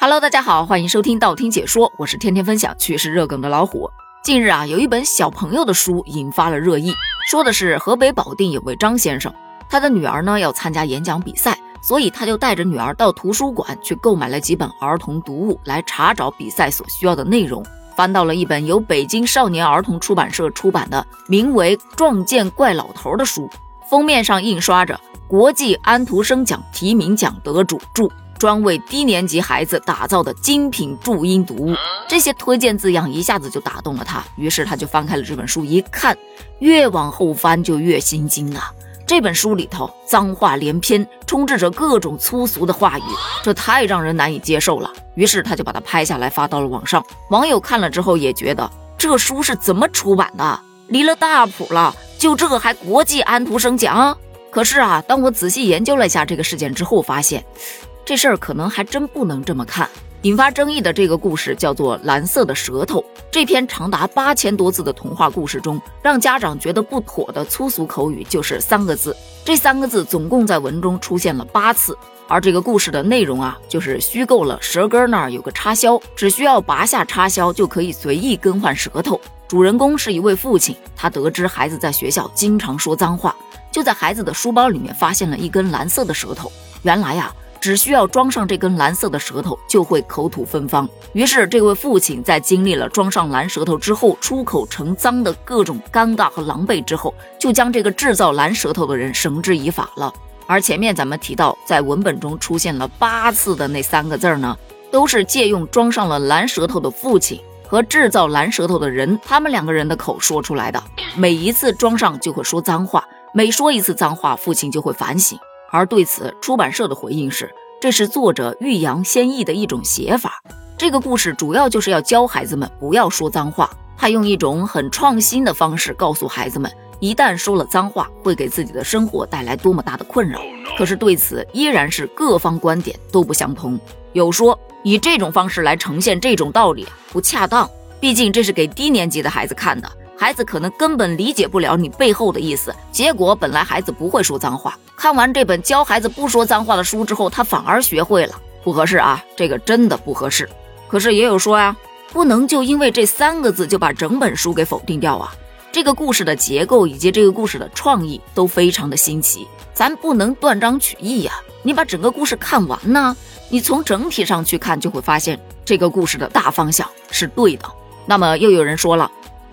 Hello，大家好，欢迎收听道听解说，我是天天分享趣事热梗的老虎。近日啊，有一本小朋友的书引发了热议，说的是河北保定有位张先生，他的女儿呢要参加演讲比赛，所以他就带着女儿到图书馆去购买了几本儿童读物来查找比赛所需要的内容。翻到了一本由北京少年儿童出版社出版的名为《撞见怪老头》的书，封面上印刷着国际安徒生奖提名奖得主著。专为低年级孩子打造的精品注音读物，这些推荐字样一下子就打动了他，于是他就翻开了这本书，一看，越往后翻就越心惊啊！这本书里头脏话连篇，充斥着各种粗俗的话语，这太让人难以接受了。于是他就把它拍下来发到了网上，网友看了之后也觉得这书是怎么出版的，离了大谱了，就这还国际安徒生奖？可是啊，当我仔细研究了一下这个事件之后，发现。这事儿可能还真不能这么看。引发争议的这个故事叫做《蓝色的舌头》。这篇长达八千多字的童话故事中，让家长觉得不妥的粗俗口语就是三个字。这三个字总共在文中出现了八次。而这个故事的内容啊，就是虚构了舌根那儿有个插销，只需要拔下插销就可以随意更换舌头。主人公是一位父亲，他得知孩子在学校经常说脏话，就在孩子的书包里面发现了一根蓝色的舌头。原来呀。只需要装上这根蓝色的舌头，就会口吐芬芳。于是，这位父亲在经历了装上蓝舌头之后出口成脏的各种尴尬和狼狈之后，就将这个制造蓝舌头的人绳之以法了。而前面咱们提到，在文本中出现了八次的那三个字呢，都是借用装上了蓝舌头的父亲和制造蓝舌头的人他们两个人的口说出来的。每一次装上就会说脏话，每说一次脏话，父亲就会反省。而对此，出版社的回应是，这是作者欲扬先抑的一种写法。这个故事主要就是要教孩子们不要说脏话，他用一种很创新的方式告诉孩子们，一旦说了脏话，会给自己的生活带来多么大的困扰。可是对此，依然是各方观点都不相同。有说以这种方式来呈现这种道理不恰当，毕竟这是给低年级的孩子看的。孩子可能根本理解不了你背后的意思，结果本来孩子不会说脏话，看完这本教孩子不说脏话的书之后，他反而学会了，不合适啊，这个真的不合适。可是也有说呀，不能就因为这三个字就把整本书给否定掉啊。这个故事的结构以及这个故事的创意都非常的新奇，咱不能断章取义呀。你把整个故事看完呢，你从整体上去看，就会发现这个故事的大方向是对的。那么又有人说了。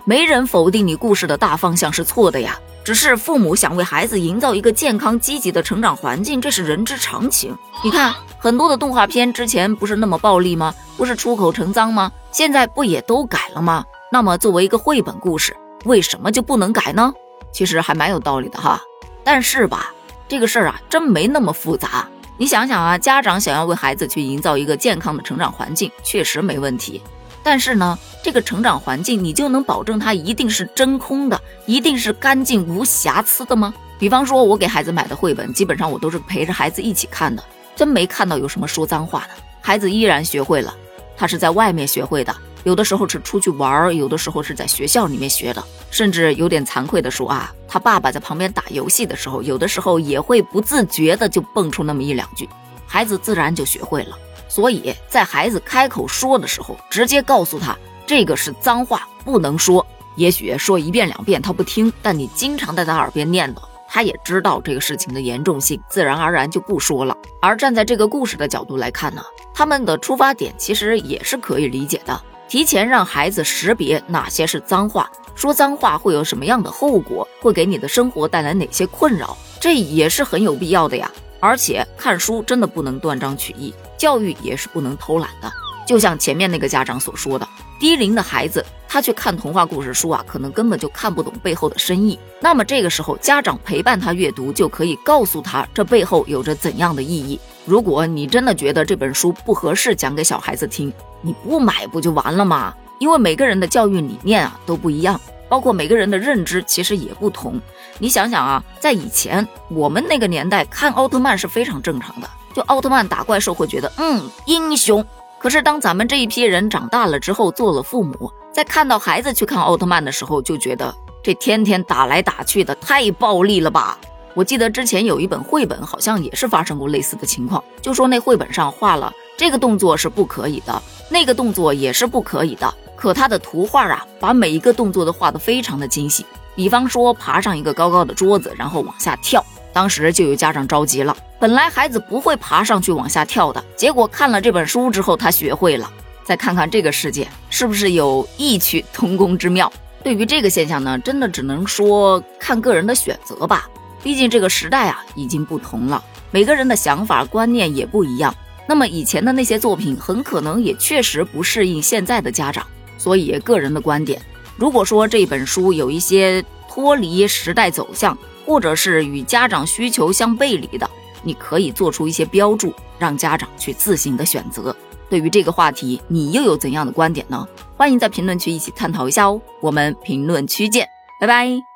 没人否定你故事的大方向是错的呀，只是父母想为孩子营造一个健康积极的成长环境，这是人之常情。你看很多的动画片之前不是那么暴力吗？不是出口成脏吗？现在不也都改了吗？那么作为一个绘本故事，为什么就不能改呢？其实还蛮有道理的哈。但是吧，这个事儿啊，真没那么复杂。你想想啊，家长想要为孩子去营造一个健康的成长环境，确实没问题。但是呢，这个成长环境你就能保证它一定是真空的，一定是干净无瑕疵的吗？比方说，我给孩子买的绘本，基本上我都是陪着孩子一起看的，真没看到有什么说脏话的。孩子依然学会了，他是在外面学会的，有的时候是出去玩儿，有的时候是在学校里面学的，甚至有点惭愧的说啊，他爸爸在旁边打游戏的时候，有的时候也会不自觉的就蹦出那么一两句，孩子自然就学会了。所以在孩子开口说的时候，直接告诉他这个是脏话，不能说。也许说一遍两遍他不听，但你经常在他耳边念叨，他也知道这个事情的严重性，自然而然就不说了。而站在这个故事的角度来看呢，他们的出发点其实也是可以理解的。提前让孩子识别哪些是脏话，说脏话会有什么样的后果，会给你的生活带来哪些困扰，这也是很有必要的呀。而且看书真的不能断章取义。教育也是不能偷懒的，就像前面那个家长所说的，低龄的孩子他去看童话故事书啊，可能根本就看不懂背后的深意。那么这个时候，家长陪伴他阅读，就可以告诉他这背后有着怎样的意义。如果你真的觉得这本书不合适讲给小孩子听，你不买不就完了吗？因为每个人的教育理念啊都不一样，包括每个人的认知其实也不同。你想想啊，在以前我们那个年代看奥特曼是非常正常的。就奥特曼打怪兽会觉得嗯英雄，可是当咱们这一批人长大了之后做了父母，在看到孩子去看奥特曼的时候，就觉得这天天打来打去的太暴力了吧？我记得之前有一本绘本，好像也是发生过类似的情况，就说那绘本上画了这个动作是不可以的，那个动作也是不可以的。可他的图画啊，把每一个动作都画得非常的精细。比方说，爬上一个高高的桌子，然后往下跳。当时就有家长着急了，本来孩子不会爬上去往下跳的，结果看了这本书之后，他学会了。再看看这个世界，是不是有异曲同工之妙？对于这个现象呢，真的只能说看个人的选择吧。毕竟这个时代啊，已经不同了，每个人的想法观念也不一样。那么以前的那些作品，很可能也确实不适应现在的家长。所以，个人的观点，如果说这本书有一些脱离时代走向，或者是与家长需求相背离的，你可以做出一些标注，让家长去自行的选择。对于这个话题，你又有怎样的观点呢？欢迎在评论区一起探讨一下哦。我们评论区见，拜拜。